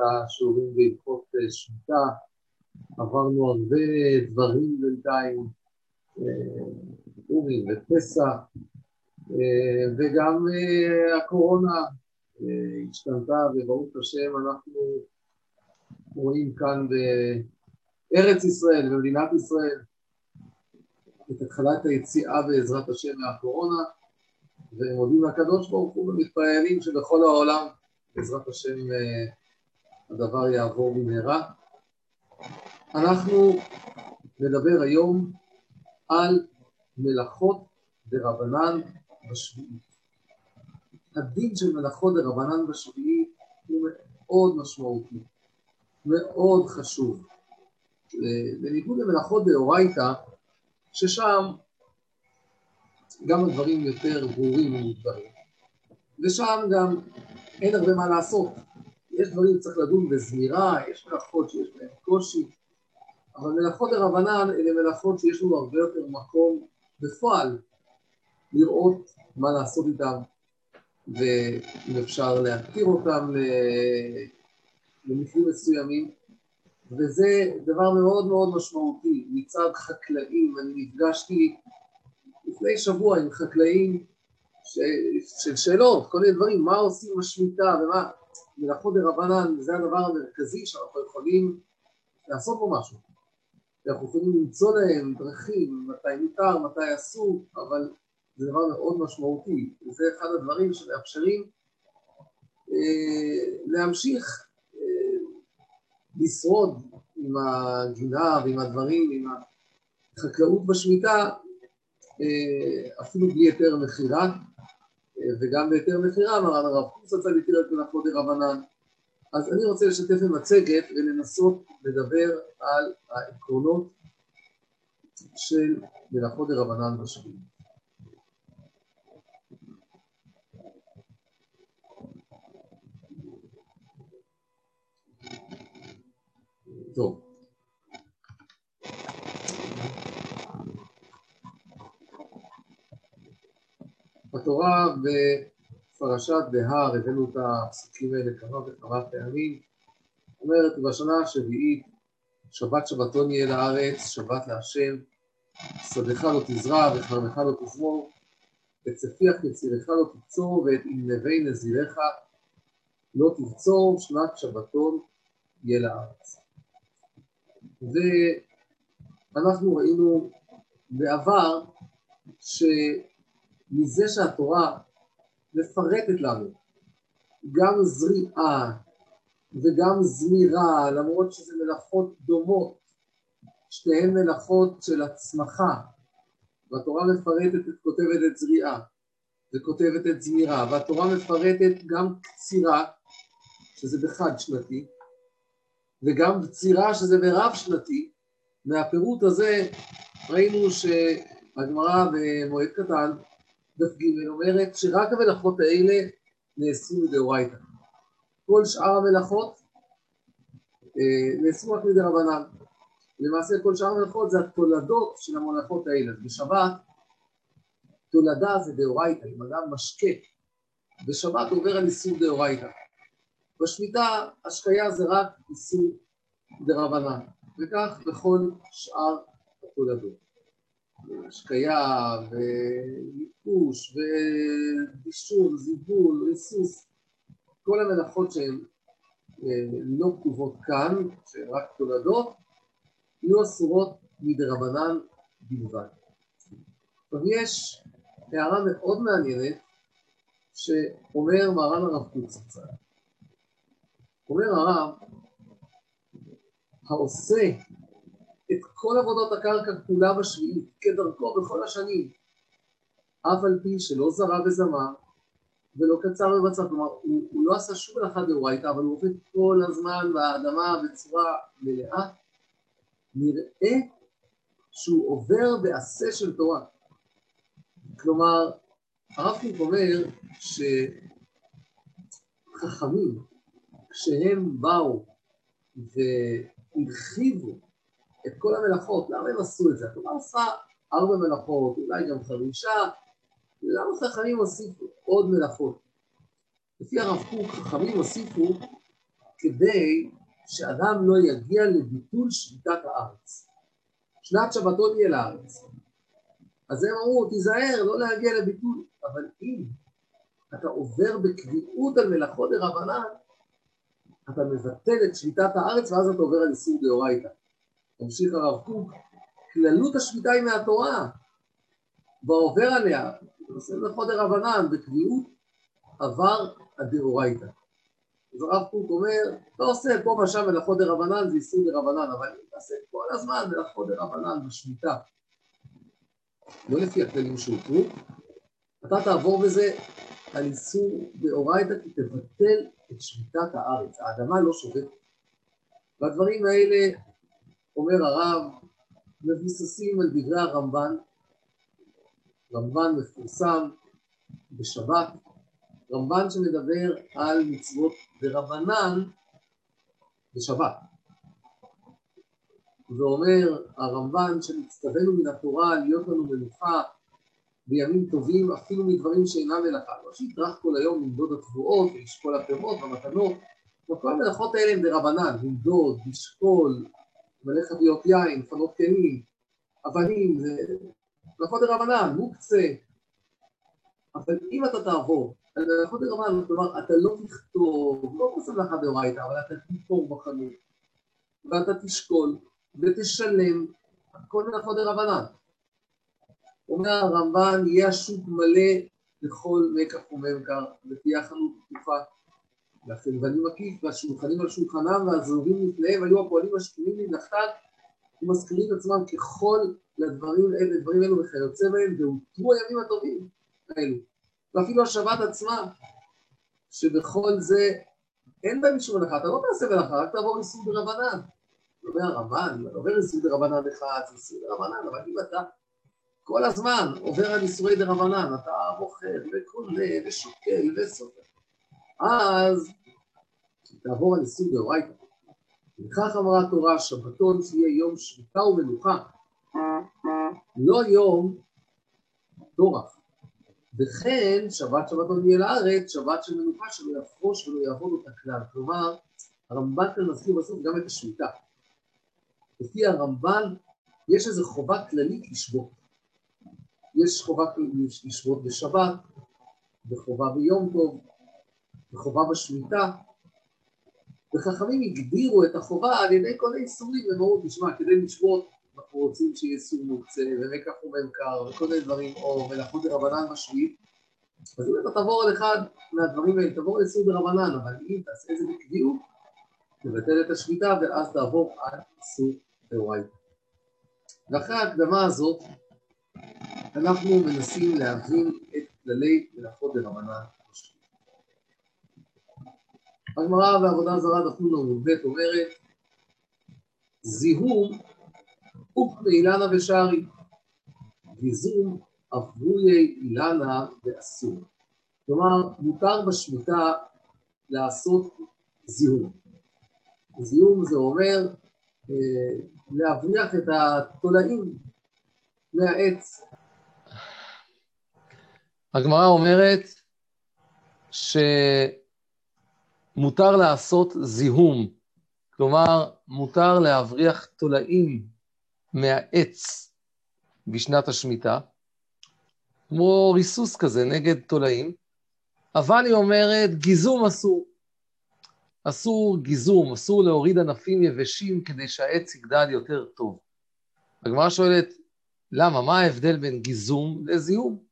השיעורים בהלכות אה, שמיטה, עברנו הרבה דברים בינתיים, אורים ופסח, וגם הקורונה השתנתה, וברוך השם אנחנו רואים כאן בארץ ישראל, במדינת ישראל, את התחלת היציאה בעזרת השם מהקורונה, ומודים לקדוש ברוך הוא ומתפללים שבכל העולם בעזרת השם אה, הדבר יעבור במהרה. אנחנו נדבר היום על מלאכות דרבנן בשביעית. הדין של מלאכות דרבנן בשביעית הוא מאוד משמעותי, מאוד חשוב. בניגוד למלאכות דאורייתא, ששם גם הדברים יותר ברורים ומוגדרים, ושם גם אין הרבה מה לעשות. יש דברים שצריך לדון בזמירה, יש מלאכות שיש בהן קושי, אבל מלאכות דרבנן אלה מלאכות שיש לנו הרבה יותר מקום בפועל לראות מה לעשות איתן, ואם אפשר להתיר אותם למקרים מסוימים, וזה דבר מאוד מאוד משמעותי. מצד חקלאים, אני נפגשתי לפני שבוע עם חקלאים ש... של שאלות, כל מיני דברים, מה עושים בשמיטה ומה... מלאכות דרבנן זה הדבר המרכזי שאנחנו יכולים לעשות בו משהו. אנחנו יכולים למצוא להם דרכים, מתי מותר, מתי אסור, אבל זה דבר מאוד משמעותי, וזה אחד הדברים שמאפשרים אה, להמשיך אה, לשרוד עם הגינה ועם הדברים, עם החקלאות בשמיטה, אה, אפילו בלי היתר מכירה, וגם בהיתר מכירה מרן הרב קורס רצה להתיר את מלאכות דרבנן. אז אני רוצה לשתף במצגת ולנסות לדבר על העקרונות של מלאכות דרבנן בשביעי. טוב. בתורה בפרשת בהר, הבאנו את הפסוקים האלה כמה וכמה פעמים, אומרת בשנה השביעית שבת שבתון יהיה לארץ, שבת להשם, שדך לא תזרע וכרמך לא תזמור, את צפיח יצירך לא תקצור ואת ענבי נזירך לא תבצור, שנת שבתון יהיה לארץ. ואנחנו ראינו בעבר שמזה שהתורה מפרטת לנו. גם זריעה וגם זמירה, למרות שזה מלאכות דומות, שתיהן מלאכות של הצמחה, והתורה מפרטת, את, כותבת את זריעה וכותבת את זמירה, והתורה מפרטת גם קצירה, שזה בחד שנתי, וגם בצירה שזה ברב שנתי, מהפירוט הזה ראינו שהגמרא במועד קטן, דף ג' אומרת שרק המלאכות האלה נאסרו מדאורייתא. כל שאר המלאכות אה, נאסרו רק מדי רבנן. למעשה כל שאר המלאכות זה התולדות של המלאכות האלה. בשבת תולדה זה דאורייתא, אם אדם משקה בשבת עובר על איסור דאורייתא. בשמיטה השקיה זה רק איסור דרבנן, וכך בכל שאר התולדות. השקיה וייפוש ובישול, זיבול, ריסוס, כל המלאכות שהן אה, לא כתובות כאן, שהן רק תולדות, יהיו אסורות מדרבנן בלבד. עכשיו יש הערה מאוד מעניינת שאומר מרן הרב קוק זצ"ל. אומר הרב, העושה את כל עבודות הקרקע כולה בשביעית, כדרכו בכל השנים, אף על פי שלא זרע וזמר, ולא קצר ובצר, כלומר, הוא, הוא לא עשה שום מלאכה דאורייתא, אבל הוא עובד כל הזמן באדמה בצורה מלאה, נראה שהוא עובר בעשה של תורה. כלומר, הרב קוק אומר שחכמים כשהם באו והרחיבו את כל המלאכות, למה הם עשו את זה? התורה עושה ארבע מלאכות, אולי גם חמישה, למה חכמים הוסיפו עוד מלאכות? לפי הרב קוק, חכמים הוסיפו כדי שאדם לא יגיע לביטול שביתת הארץ. שנת שבתון יהיה לארץ. אז הם אמרו, תיזהר, לא להגיע לביטול. אבל אם אתה עובר בקביעות על מלאכות דרבנן, אתה מבטל את שביתת הארץ ואז אתה עובר על איסור דאורייתא. ממשיך הרב קוק, כללות השביתה היא מהתורה, ועובר עליה, עושה מלאכות דרבנן, בקביעות עבר הדאורייתא. אז הרב קוק אומר, אתה עושה פה ושם מלאכות דרבנן, זה איסור דרבנן, אבל אם תעשה כל הזמן מלאכות דרבנן בשמיטה, לא לפי הכללים שהותרו, אתה תעבור בזה על איסור דאורייתא, כי תבטל את שמיטת הארץ, האדמה לא שובתת. והדברים האלה, אומר הרב, מבוססים על דברי הרמב"ן, רמב"ן מפורסם בשבת, רמב"ן שמדבר על מצוות דרבנן בשבת. ואומר הרמב"ן שנצטווינו מן התורה להיות לנו מנוחה בימים טובים אפילו מדברים שאינם מלאכה. לא שיטרח כל היום למדוד התבואות ולשקול הפירות והמתנות, וכל המלאכות האלה הן דרבנן, למדוד, לשקול, מלא חביות יין, לפנות קנים, אבנים, זה מלאכות דרבנן, מוקצה. אבל אם אתה תעבור על מלאכות דרבנן, כלומר אתה לא תכתוב, לא תעשה מלאכה דאורייתא, אבל אתה תמכור בחנות, ואתה תשקול ותשלם, הכל מלאכות דרבנן. אומר הרמב"ן, יהיה השוק מלא לכל מקח וממכר, ותהיה החנות פתוחה. והחלבנים מקיף, והשולחנים על שולחנם, והזוהרים לפניהם, היו הפועלים השקולים להנחתת, ומזכירים עצמם ככל לדברים אלה, דברים אלו וכיוצא בהם, והותרו הימים הטובים האלו. ואפילו השבת עצמה, שבכל זה אין בהם אישור מלאכה, אתה לא תעשה מלאכה, רק תעבור איסור דרבנן. אומר הרמב"ן, אתה עובר איסור דרבנן אחד, זה איסור דרבנן, אבל אם אתה כל הזמן עובר על איסורי דרבנן, אתה בוחר וקונה ושוקל וסופר. אז תעבור על איסור דאורייתא. וכך אמרה התורה, שבתון שיהיה יום שביתה ומנוחה, לא יום טורח. וכן שבת שבתון יהיה לארץ, שבת של מנוחה שלא יפרוש ולא יעבוד אותה כלל. כלומר, הרמב"ן כאן מזכיר בסוף גם את השמיטה. לפי הרמב"ן יש איזו חובה כללית לשבות. יש חובה לשבות בשבת, וחובה ביום טוב, וחובה בשמיטה, וחכמים הגדירו את החובה על ידי כל האיסורים, הם אמרו, תשמע, כדי לשבות אנחנו רוצים שיהיה איסור מוקצה, ומקח וממכר, וכל מיני דברים, או מלאכות דרבנן בשביעית, אז אם אתה תעבור על אחד מהדברים האלה, תעבור על איסור דרבנן, אבל אם תעשה את זה בקביעות, תבטל את השביתה, ואז תעבור על איסור דאורייתא. ואחרי ההקדמה הזאת, אנחנו מנסים להבין את כללי מלאכות דרבנן. הגמרא בעבודה זרה דפנו עמוד ב' אומרת זיהום ופנאילנה ושערי גיזום אברויי אילנה ואסור. כלומר, מותר בשמיטה לעשות זיהום. זיהום זה אומר אה, להבריח את התולעים מהעץ הגמרא אומרת שמותר לעשות זיהום, כלומר, מותר להבריח תולעים מהעץ בשנת השמיטה, כמו ריסוס כזה נגד תולעים, אבל היא אומרת, גיזום אסור. אסור גיזום, אסור להוריד ענפים יבשים כדי שהעץ יגדל יותר טוב. הגמרא שואלת, למה? מה ההבדל בין גיזום לזיהום?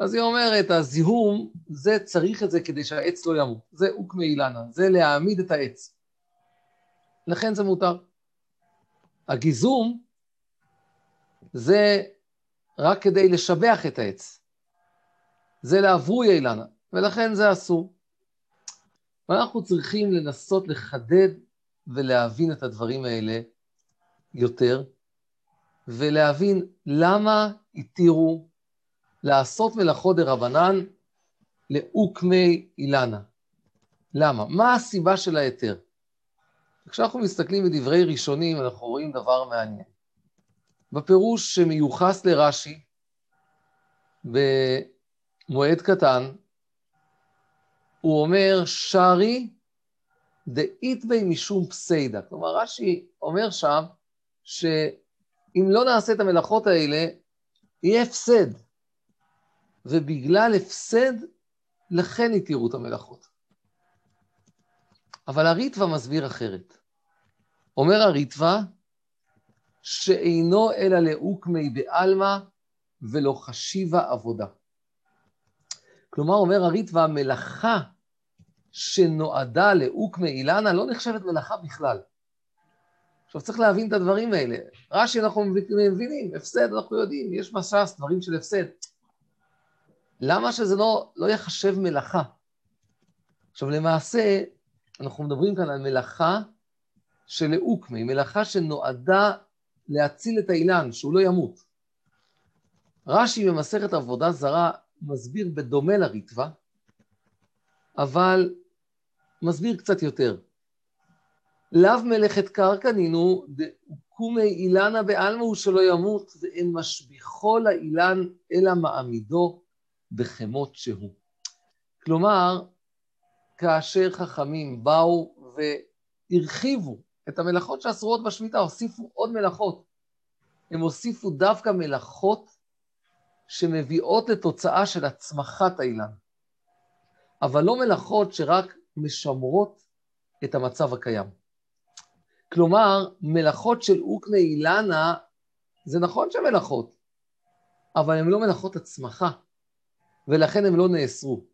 אז היא אומרת, הזיהום, זה צריך את זה כדי שהעץ לא ימות. זה אוקמי אילנה, זה להעמיד את העץ. לכן זה מותר. הגיזום זה רק כדי לשבח את העץ. זה לעברו אילנה, ולכן זה אסור. ואנחנו צריכים לנסות לחדד ולהבין את הדברים האלה יותר, ולהבין למה התירו לעשות מלאכות דרבנן לאוקמי אילנה. למה? מה הסיבה של ההיתר? כשאנחנו מסתכלים בדברי ראשונים, אנחנו רואים דבר מעניין. בפירוש שמיוחס לרש"י, במועד קטן, הוא אומר, שערי דאית בי משום פסיידה. כלומר, רש"י אומר שם, שאם לא נעשה את המלאכות האלה, יהיה הפסד. ובגלל הפסד, לכן התירו את המלאכות. אבל הריטווה מסביר אחרת. אומר הריטווה, שאינו אלא לאוקמי בעלמא ולא חשיבה עבודה. כלומר, אומר הריטווה, המלאכה שנועדה לאוקמי אילנה לא נחשבת מלאכה בכלל. עכשיו צריך להבין את הדברים האלה. רש"י אנחנו מבינים, הפסד אנחנו יודעים, יש מש"ס, דברים של הפסד. למה שזה לא, לא יחשב מלאכה? עכשיו למעשה, אנחנו מדברים כאן על מלאכה של אוקמי, מלאכה שנועדה להציל את האילן, שהוא לא ימות. רש"י במסכת עבודה זרה מסביר בדומה לריטווה, אבל מסביר קצת יותר. לאו מלאכת קרקע נינו, דקומי אילנה בעלמא הוא שלא ימות, ואין משביחו לאילן אלא מעמידו בחמות שהוא. כלומר, כאשר חכמים באו והרחיבו את המלאכות שאסורות בשמיטה, הוסיפו עוד מלאכות. הם הוסיפו דווקא מלאכות שמביאות לתוצאה של הצמחת האילן, אבל לא מלאכות שרק משמרות את המצב הקיים. כלומר, מלאכות של אוקנה אילנה, זה נכון שהן מלאכות, אבל הן לא מלאכות הצמחה, ולכן הן לא נאסרו.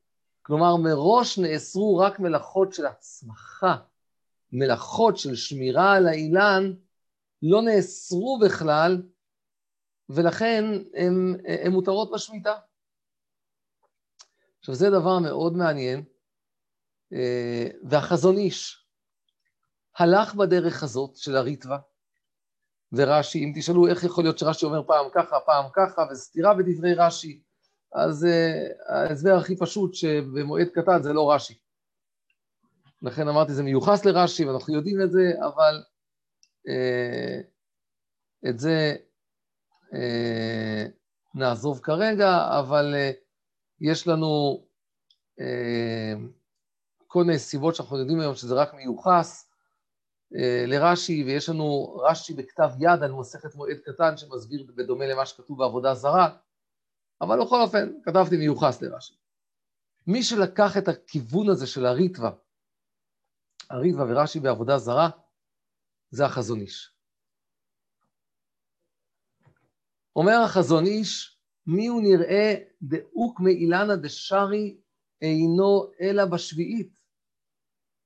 כלומר, מראש נאסרו רק מלאכות של הצמחה, מלאכות של שמירה על האילן, לא נאסרו בכלל, ולכן הן מותרות בשמיטה. עכשיו, זה דבר מאוד מעניין, אה, והחזון איש הלך בדרך הזאת של הריטווה, ורש"י, אם תשאלו איך יכול להיות שרש"י אומר פעם ככה, פעם ככה, וסתירה בדברי רש"י, אז uh, ההסבר הכי פשוט שבמועד קטן זה לא רש"י. לכן אמרתי, זה מיוחס לרש"י, ואנחנו יודעים את זה, אבל uh, את זה uh, נעזוב כרגע, אבל uh, יש לנו uh, כל מיני סיבות שאנחנו יודעים היום שזה רק מיוחס uh, לרש"י, ויש לנו רש"י בכתב יד על מסכת מועד קטן שמסביר בדומה למה שכתוב בעבודה זרה, אבל בכל אופן, כתבתי מיוחס לרש"י. מי שלקח את הכיוון הזה של הריטווה, הריטווה ורש"י בעבודה זרה, זה החזון איש. אומר החזון איש, מי הוא נראה דאוק מאילנה דשרי אינו אלא בשביעית,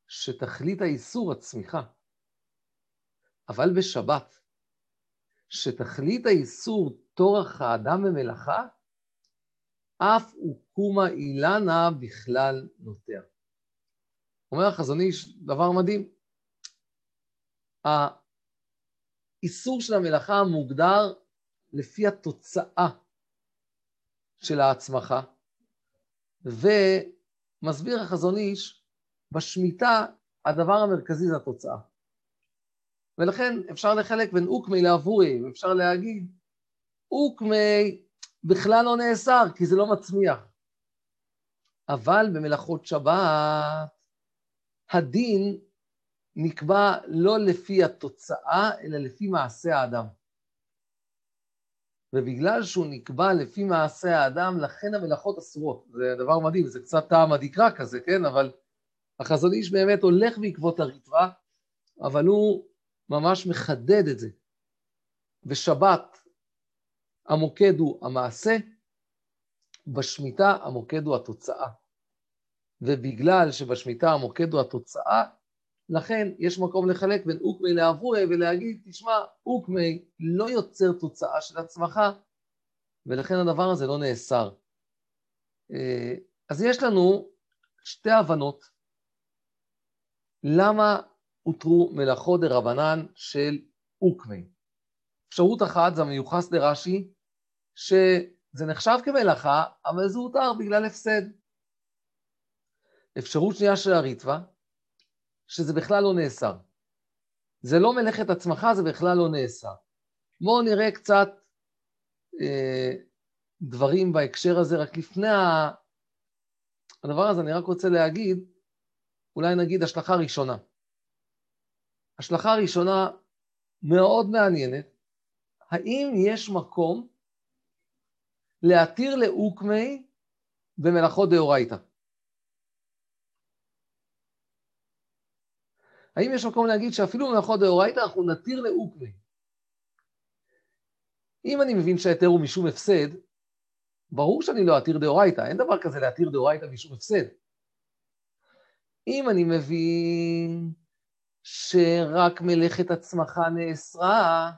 שתכלית האיסור הצמיחה. אבל בשבת, שתכלית האיסור טורח האדם במלאכה, אף וקומה אילנה בכלל נוטע. אומר החזון איש דבר מדהים. האיסור של המלאכה מוגדר לפי התוצאה של ההצמחה, ומסביר החזון איש, בשמיטה הדבר המרכזי זה התוצאה. ולכן אפשר לחלק בין אוקמי לעבורי, אפשר להגיד, אוקמי בכלל לא נאסר, כי זה לא מצמיח. אבל במלאכות שבת, הדין נקבע לא לפי התוצאה, אלא לפי מעשה האדם. ובגלל שהוא נקבע לפי מעשה האדם, לכן המלאכות אסורות. זה דבר מדהים, זה קצת טעם הדקרא כזה, כן? אבל החזון איש באמת הולך בעקבות הריטב"א, אבל הוא ממש מחדד את זה. בשבת המוקד הוא המעשה, בשמיטה המוקד הוא התוצאה. ובגלל שבשמיטה המוקד הוא התוצאה, לכן יש מקום לחלק בין אוקמי לאבורי ולהגיד, תשמע, אוקמי לא יוצר תוצאה של הצמחה, ולכן הדבר הזה לא נאסר. אה, אז יש לנו שתי הבנות למה הותרו מלאכות דרבנן של אוקמי. אפשרות אחת זה המיוחס לרש"י, שזה נחשב כמלאכה, אבל זה הותר בגלל הפסד. אפשרות שנייה של הריטווה, שזה בכלל לא נאסר. זה לא מלאכת הצמחה, זה בכלל לא נאסר. בואו נראה קצת אה, דברים בהקשר הזה, רק לפני הדבר הזה אני רק רוצה להגיד, אולי נגיד השלכה ראשונה. השלכה ראשונה מאוד מעניינת, האם יש מקום להתיר לאוקמי במלאכות דאורייתא? האם יש מקום להגיד שאפילו במלאכות דאורייתא אנחנו נתיר לאוקמי? אם אני מבין שההיתר הוא משום הפסד, ברור שאני לא אתיר דאורייתא, אין דבר כזה להתיר דאורייתא משום הפסד. אם אני מבין שרק מלאכת הצמחה נאסרה,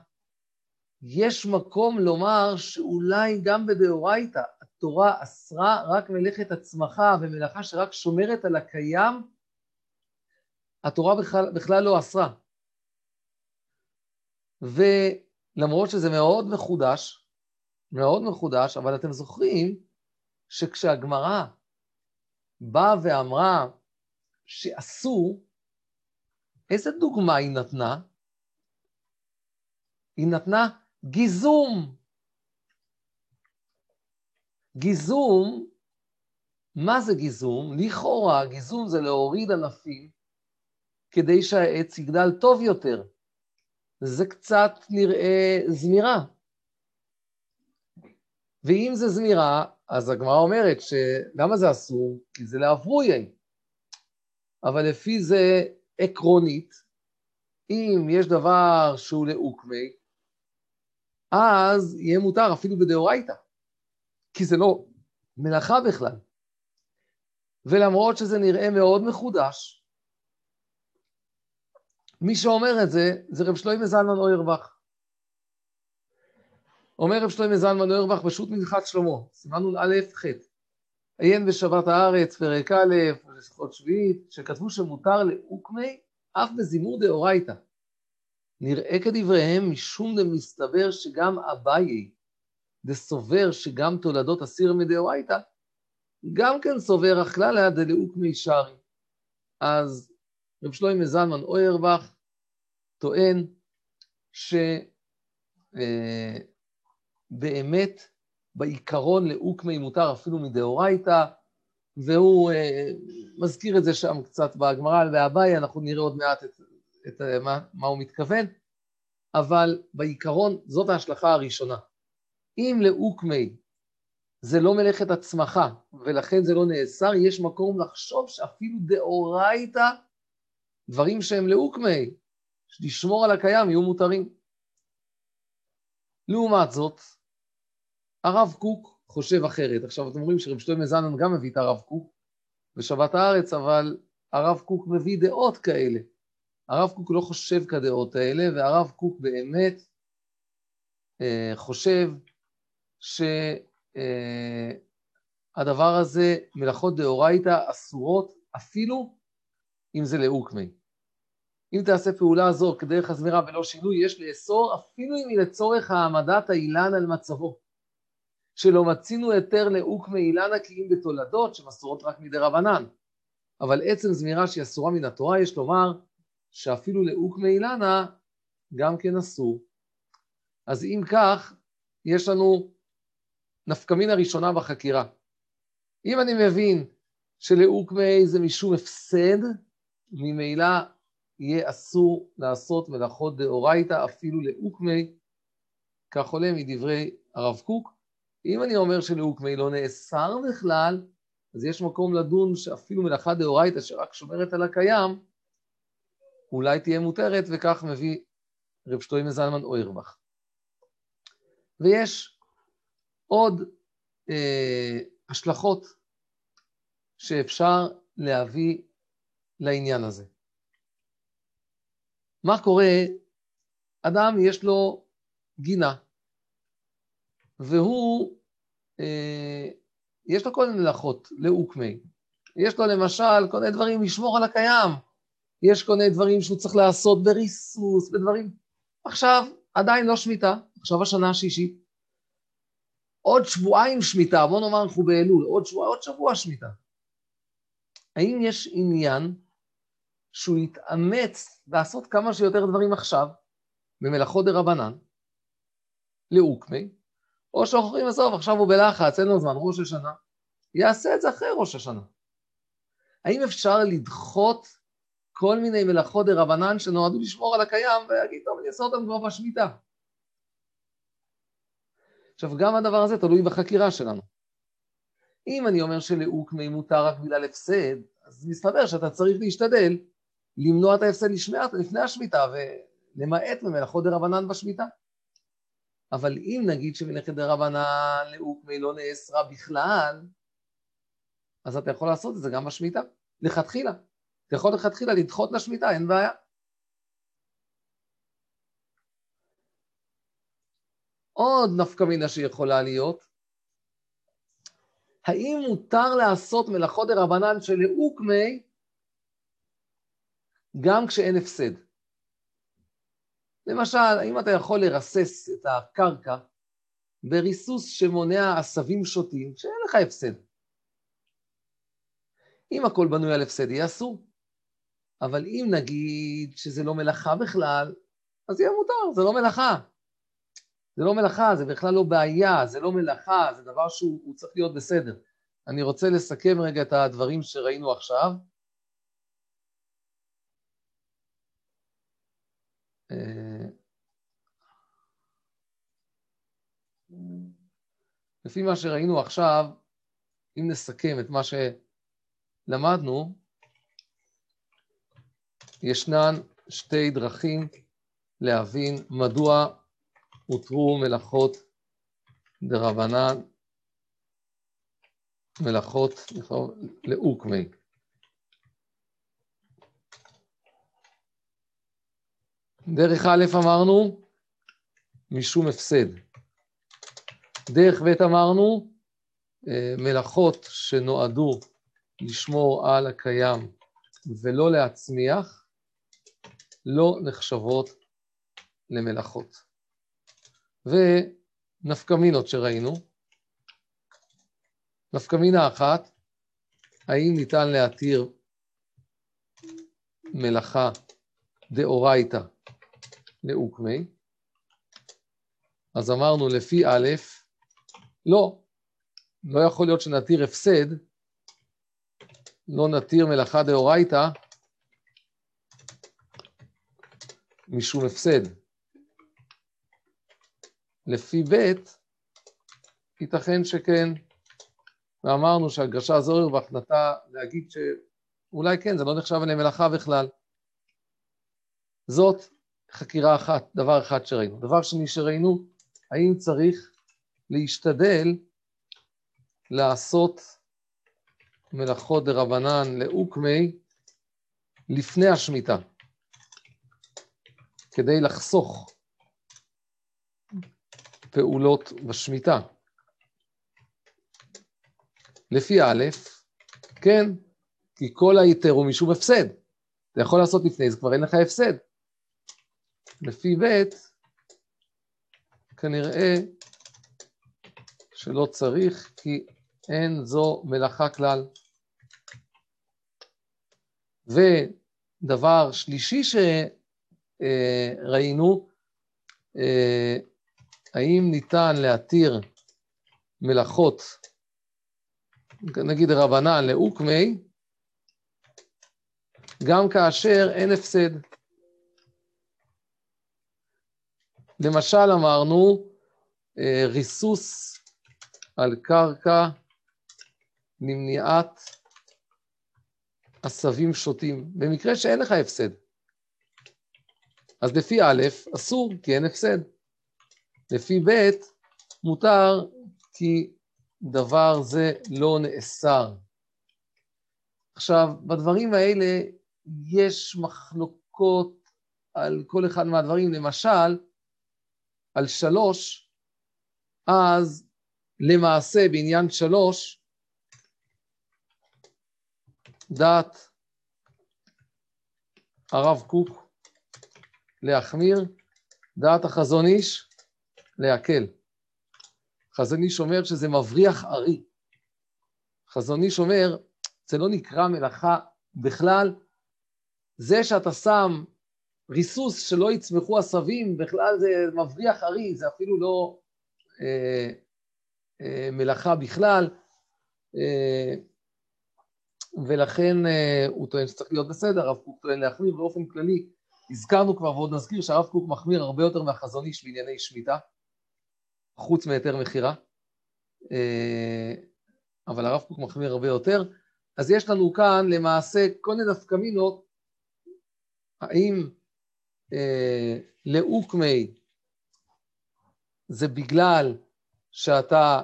יש מקום לומר שאולי גם בדאורייתא התורה אסרה רק מלאכת הצמחה ומלאכה שרק שומרת על הקיים, התורה בכלל, בכלל לא אסרה. ולמרות שזה מאוד מחודש, מאוד מחודש, אבל אתם זוכרים שכשהגמרא באה ואמרה שאסור, איזה דוגמה היא נתנה? היא נתנה גיזום. גיזום, מה זה גיזום? לכאורה, גיזום זה להוריד ענפים כדי שהעץ יגדל טוב יותר. זה קצת נראה זמירה. ואם זה זמירה, אז הגמרא אומרת שלמה זה אסור? כי זה לאברוי. אבל לפי זה עקרונית, אם יש דבר שהוא לאוקמי, אז יהיה מותר אפילו בדאורייתא, כי זה לא מלאכה בכלל. ולמרות שזה נראה מאוד מחודש, מי שאומר את זה, זה רב שלוימי זלמן אוירבך. אומר רב שלוימי זלמן אוירבך פשוט מנחת שלמה, סימן נ"א ח' עיין בשבת הארץ, פרק א', לשכות שביעית, שכתבו שמותר לאוקמי אף בזימור דאורייתא. נראה כדבריהם משום דמסתבר שגם אביי דסובר שגם תולדות אסיר מדאורייתא, גם כן סובר הכללה דלאוקמי שרי. אז רב שלוימי זלמן אוירבך טוען שבאמת אה, בעיקרון לאוקמי מותר אפילו מדאורייתא, והוא אה, מזכיר את זה שם קצת בגמרא והבאי, אנחנו נראה עוד מעט את, את, את מה, מה הוא מתכוון, אבל בעיקרון זאת ההשלכה הראשונה. אם לאוקמי זה לא מלאכת הצמחה, ולכן זה לא נאסר, יש מקום לחשוב שאפילו דאורייתא, דברים שהם לאוקמי, לשמור על הקיים, יהיו מותרים. לעומת זאת, הרב קוק חושב אחרת. עכשיו, אתם אומרים שרב שלמה זלמן גם מביא את הרב קוק בשבת הארץ, אבל הרב קוק מביא דעות כאלה. הרב קוק לא חושב כדעות האלה, והרב קוק באמת אה, חושב שהדבר אה, הזה, מלאכות דאורייתא אסורות אפילו אם זה לאוקמי. אם תעשה פעולה זו כדרך הזמירה ולא שינוי, יש לאסור אפילו אם היא לצורך העמדת האילן על מצבו. שלא מצינו היתר לאוקמי אילנה כי אם בתולדות שמסורות רק מדי רבנן. אבל עצם זמירה שהיא אסורה מן התורה, יש לומר שאפילו לאוקמי אילנה גם כן אסור. אז אם כך, יש לנו נפקמין הראשונה בחקירה. אם אני מבין שלאוקמי זה משום הפסד, ממילא יהיה אסור לעשות מלאכות דאורייתא אפילו לאוקמי, כך עולה מדברי הרב קוק. אם אני אומר שלאוקמי לא נאסר בכלל, אז יש מקום לדון שאפילו מלאכה דאורייתא שרק שומרת על הקיים, אולי תהיה מותרת, וכך מביא רב שטוימי זלמן אוירבך. ויש עוד אה, השלכות שאפשר להביא לעניין הזה. מה קורה? אדם יש לו גינה, והוא, אה, יש לו כל מיני מלאכות לאוקמי. יש לו למשל כל מיני דברים לשמור על הקיים. יש כל מיני דברים שהוא צריך לעשות בריסוס, בדברים... עכשיו, עדיין לא שמיטה, עכשיו השנה השישית. עוד שבועיים שמיטה, בוא נאמר אנחנו באלול, עוד שבוע, עוד שבוע שמיטה. האם יש עניין שהוא יתאמץ לעשות כמה שיותר דברים עכשיו, במלאכות דה רבנן, לאוקמי, או שאנחנו יכולים עכשיו הוא בלחץ, אין לו זמן, ראש השנה, יעשה את זה אחרי ראש השנה. האם אפשר לדחות כל מיני מלאכות דה רבנן שנועדו לשמור על הקיים, ויגיד, טוב, אני אעשה אותם כבר בשמיטה. עכשיו, גם הדבר הזה תלוי בחקירה שלנו. אם אני אומר שלאוקמי מותר רק בגלל הפסד, אז מסתבר שאתה צריך להשתדל למנוע את ההפסד לפני השמיטה ולמעט ממלאכות דה רבנן בשמיטה. אבל אם נגיד שמלאכת דה רבנן לאוקמי לא נאסרה בכלל, אז אתה יכול לעשות את זה גם בשמיטה, לכתחילה. אתה יכול לכתחילה לדחות לשמיטה, אין בעיה. עוד נפקא מינה שיכולה להיות, האם מותר לעשות מלאכות דרבנן שלאוקמי גם כשאין הפסד? למשל, האם אתה יכול לרסס את הקרקע בריסוס שמונע עשבים שוטים כשאין לך הפסד? אם הכל בנוי על הפסד, יהיה אסור. אבל אם נגיד שזה לא מלאכה בכלל, אז יהיה מותר, זה לא מלאכה. זה לא מלאכה, זה בכלל לא בעיה, זה לא מלאכה, זה דבר שהוא צריך להיות בסדר. אני רוצה לסכם רגע את הדברים שראינו עכשיו. אה, לפי מה שראינו עכשיו, אם נסכם את מה שלמדנו, ישנן שתי דרכים להבין מדוע הותרו מלאכות דרבנן, מלאכות לאוקמי. דרך א' אמרנו, משום הפסד. דרך ב' אמרנו, אה, מלאכות שנועדו לשמור על הקיים ולא להצמיח, לא נחשבות למלאכות. ונפקמינות שראינו. נפקמינה אחת, האם ניתן להתיר מלאכה דאורייתא לאוקמי? אז אמרנו לפי א', לא, לא יכול להיות שנתיר הפסד, לא נתיר מלאכה דאורייתא משום הפסד. לפי ב', ייתכן שכן, ואמרנו שהגרשה זוהר בהחלטה להגיד שאולי כן, זה לא נחשב אליהם מלאכה בכלל. זאת חקירה אחת, דבר אחד שראינו. דבר שני שראינו, האם צריך להשתדל לעשות מלאכות דרבנן לאוקמי לפני השמיטה, כדי לחסוך פעולות בשמיטה. לפי א', כן, כי כל היתר הוא משום הפסד. אתה יכול לעשות לפני זה, כבר אין לך הפסד. לפי ב', כנראה שלא צריך, כי אין זו מלאכה כלל. ודבר שלישי שראינו, אה, האם ניתן להתיר מלאכות, נגיד רבנן לאוקמי, גם כאשר אין הפסד. למשל אמרנו, אה, ריסוס על קרקע למניעת עשבים שוטים, במקרה שאין לך הפסד. אז לפי א', אסור, כי אין הפסד. לפי ב' מותר כי דבר זה לא נאסר. עכשיו, בדברים האלה יש מחלוקות על כל אחד מהדברים, למשל, על שלוש, אז למעשה בעניין שלוש, דעת הרב קוק להחמיר, דעת החזון איש להקל. חזון איש אומר שזה מבריח ארי. חזון איש אומר, זה לא נקרא מלאכה בכלל, זה שאתה שם ריסוס שלא יצמחו עשבים, בכלל זה מבריח ארי, זה אפילו לא אה, אה, מלאכה בכלל. אה, ולכן אה, הוא טוען שצריך להיות בסדר, הרב קוק טוען להחמיר באופן כללי. הזכרנו כבר ועוד נזכיר שהרב קוק מחמיר הרבה יותר מהחזון איש בענייני שמיטה, חוץ מהיתר מכירה, אה, אבל הרב קוק מחמיר הרבה יותר. אז יש לנו כאן למעשה כל מיני נפקמינות, האם אה, לאוקמי זה בגלל שאתה,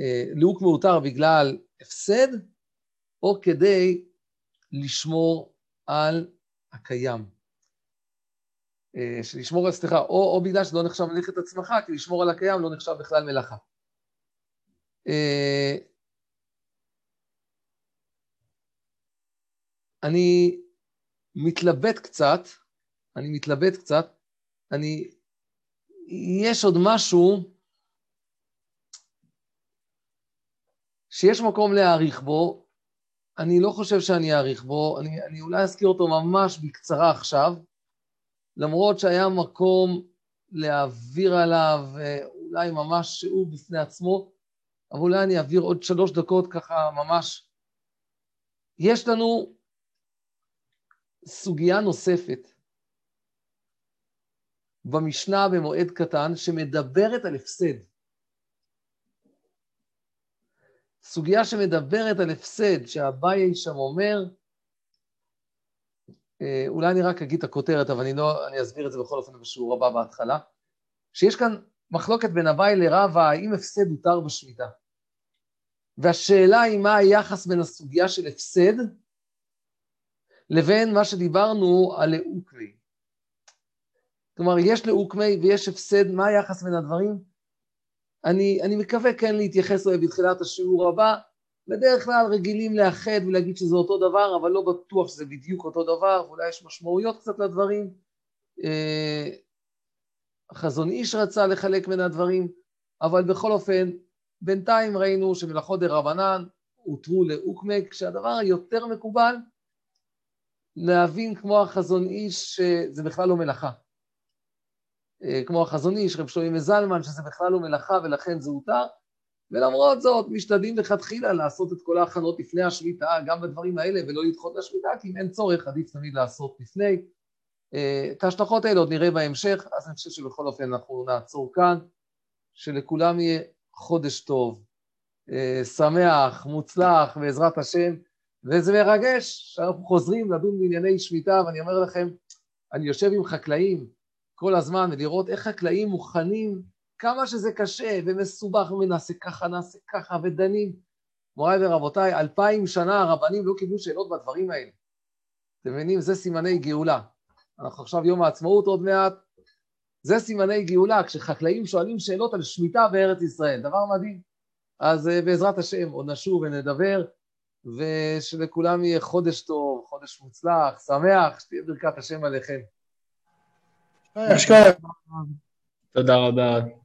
אה, לאוקמי הותר בגלל הפסד, או כדי לשמור על הקיים. אה, שלשמור על, סליחה, או, או בגלל שלא נחשב מלאכת עצמך, כי לשמור על הקיים לא נחשב בכלל מלאכה. אה, אני מתלבט קצת, אני מתלבט קצת, אני, יש עוד משהו שיש מקום להעריך בו, אני לא חושב שאני אעריך בו, אני, אני אולי אזכיר אותו ממש בקצרה עכשיו, למרות שהיה מקום להעביר עליו אה, אולי ממש שיעור בפני עצמו, אבל אולי אני אעביר עוד שלוש דקות ככה ממש. יש לנו סוגיה נוספת במשנה במועד קטן שמדברת על הפסד. סוגיה שמדברת על הפסד, שאביי שם אומר, אולי אני רק אגיד את הכותרת, אבל אני לא, אני אסביר את זה בכל אופן בשיעור הבא בהתחלה, שיש כאן מחלוקת בין אביי לרבא, האם הפסד הותר בשמיטה. והשאלה היא מה היחס בין הסוגיה של הפסד לבין מה שדיברנו על לאוקמי. כלומר, יש לאוקמי ויש הפסד, מה היחס בין הדברים? אני, אני מקווה כן להתייחס אליו בתחילת השיעור הבא, בדרך כלל רגילים לאחד ולהגיד שזה אותו דבר, אבל לא בטוח שזה בדיוק אותו דבר, ואולי יש משמעויות קצת לדברים. אה, החזון איש רצה לחלק בין הדברים, אבל בכל אופן, בינתיים ראינו שמלאכות דה רבנן הותרו לאוקמק, שהדבר היותר מקובל, להבין כמו החזון איש שזה בכלל לא מלאכה. אה, כמו החזון איש, רב שלמה מזלמן, שזה בכלל לא מלאכה ולכן זה הותר, ולמרות זאת משתדלים לכתחילה לעשות את כל ההכנות לפני השמיטה, גם בדברים האלה, ולא לדחות לשמיטה, כי אם אין צורך, עדיף תמיד לעשות לפני. אה, את ההשלכות האלה עוד נראה בהמשך, אז אני חושב שבכל אופן אנחנו נעצור כאן, שלכולם יהיה חודש טוב, אה, שמח, מוצלח, בעזרת השם, וזה מרגש שאנחנו חוזרים לדון בענייני שמיטה, ואני אומר לכם, אני יושב עם חקלאים כל הזמן, ולראות איך חקלאים מוכנים כמה שזה קשה ומסובך, ונעשה ככה, נעשה ככה, ודנים. מוריי ורבותיי, אלפיים שנה הרבנים לא קיבלו שאלות בדברים האלה. אתם מבינים? זה סימני גאולה. אנחנו עכשיו יום העצמאות עוד מעט. זה סימני גאולה, כשחקלאים שואלים שאלות על שמיטה בארץ ישראל, דבר מדהים. אז uh, בעזרת השם עוד נשוב ונדבר, ושלכולם יהיה חודש טוב, חודש מוצלח, שמח, שתהיה ברכת השם עליכם. תודה רבה.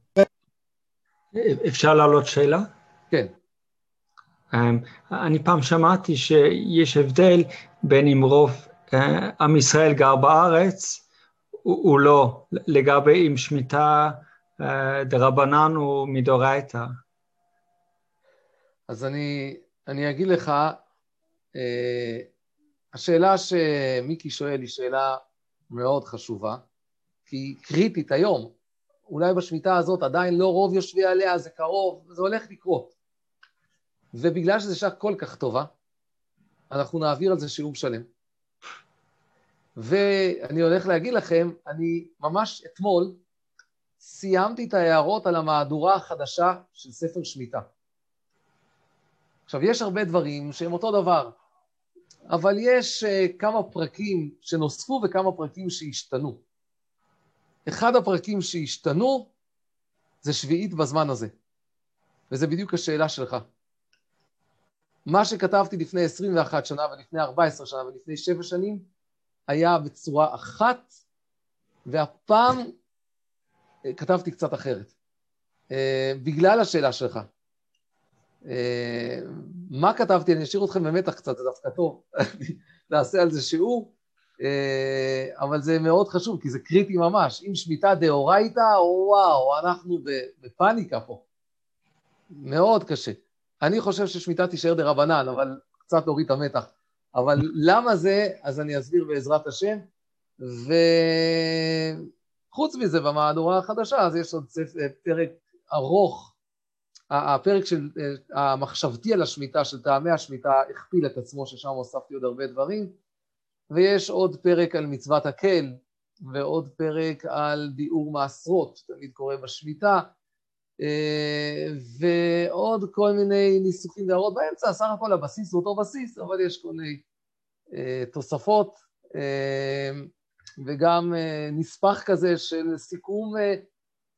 אפשר להעלות שאלה? כן. Um, אני פעם שמעתי שיש הבדל בין אם רוב uh, עם ישראל גר בארץ, הוא, לא, לגבי אם שמיטה uh, דרבנן הוא מדורייתא. אז אני, אני אגיד לך, uh, השאלה שמיקי שואל היא שאלה מאוד חשובה, כי היא קריטית היום. אולי בשמיטה הזאת עדיין לא רוב יושבי עליה, זה קרוב, זה הולך לקרות. ובגלל שזו שעה כל כך טובה, אנחנו נעביר על זה שיעור שלם. ואני הולך להגיד לכם, אני ממש אתמול סיימתי את ההערות על המהדורה החדשה של ספר שמיטה. עכשיו, יש הרבה דברים שהם אותו דבר, אבל יש uh, כמה פרקים שנוספו וכמה פרקים שהשתנו. אחד הפרקים שהשתנו זה שביעית בזמן הזה. וזה בדיוק השאלה שלך. מה שכתבתי לפני 21 שנה ולפני 14 שנה ולפני 7 שנים היה בצורה אחת, והפעם אה, כתבתי קצת אחרת. Uh, בגלל השאלה שלך. Uh, מה כתבתי? אני אשאיר אתכם במתח קצת, זה דווקא טוב. נעשה על זה שיעור. אה, אבל זה מאוד חשוב, כי זה קריטי ממש. אם שמיטה דאורייתא, וואו, אנחנו בפאניקה פה. מאוד קשה. אני חושב ששמיטה תישאר דרבנן, אבל קצת להוריד את המתח. אבל למה זה, אז אני אסביר בעזרת השם. וחוץ מזה, במהדורה החדשה, אז יש עוד פרק ארוך. הפרק של, המחשבתי על השמיטה, של טעמי השמיטה, הכפיל את עצמו, ששם הוספתי עוד הרבה דברים. ויש עוד פרק על מצוות הקל, ועוד פרק על ביאור מעשרות, תמיד קורה בשמיטה, אה, ועוד כל מיני ניסוחים והערות באמצע, סך הכל הבסיס הוא אותו בסיס, אבל יש כל מיני אה, תוספות, אה, וגם נספח כזה של סיכום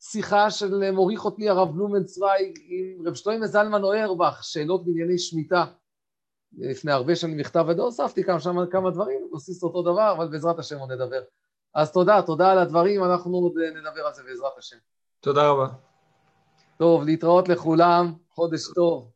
שיחה של מוריך אותי הרב בלומנצוויג עם רב שטוימא זלמן אוירבך, שאלות בענייני שמיטה. לפני הרבה שנים מכתב ודו, הוספתי כמה, שם כמה דברים, נוסיף אותו דבר, אבל בעזרת השם עוד נדבר. אז תודה, תודה על הדברים, אנחנו עוד נדבר על זה בעזרת השם. תודה רבה. טוב, להתראות לכולם, חודש טוב.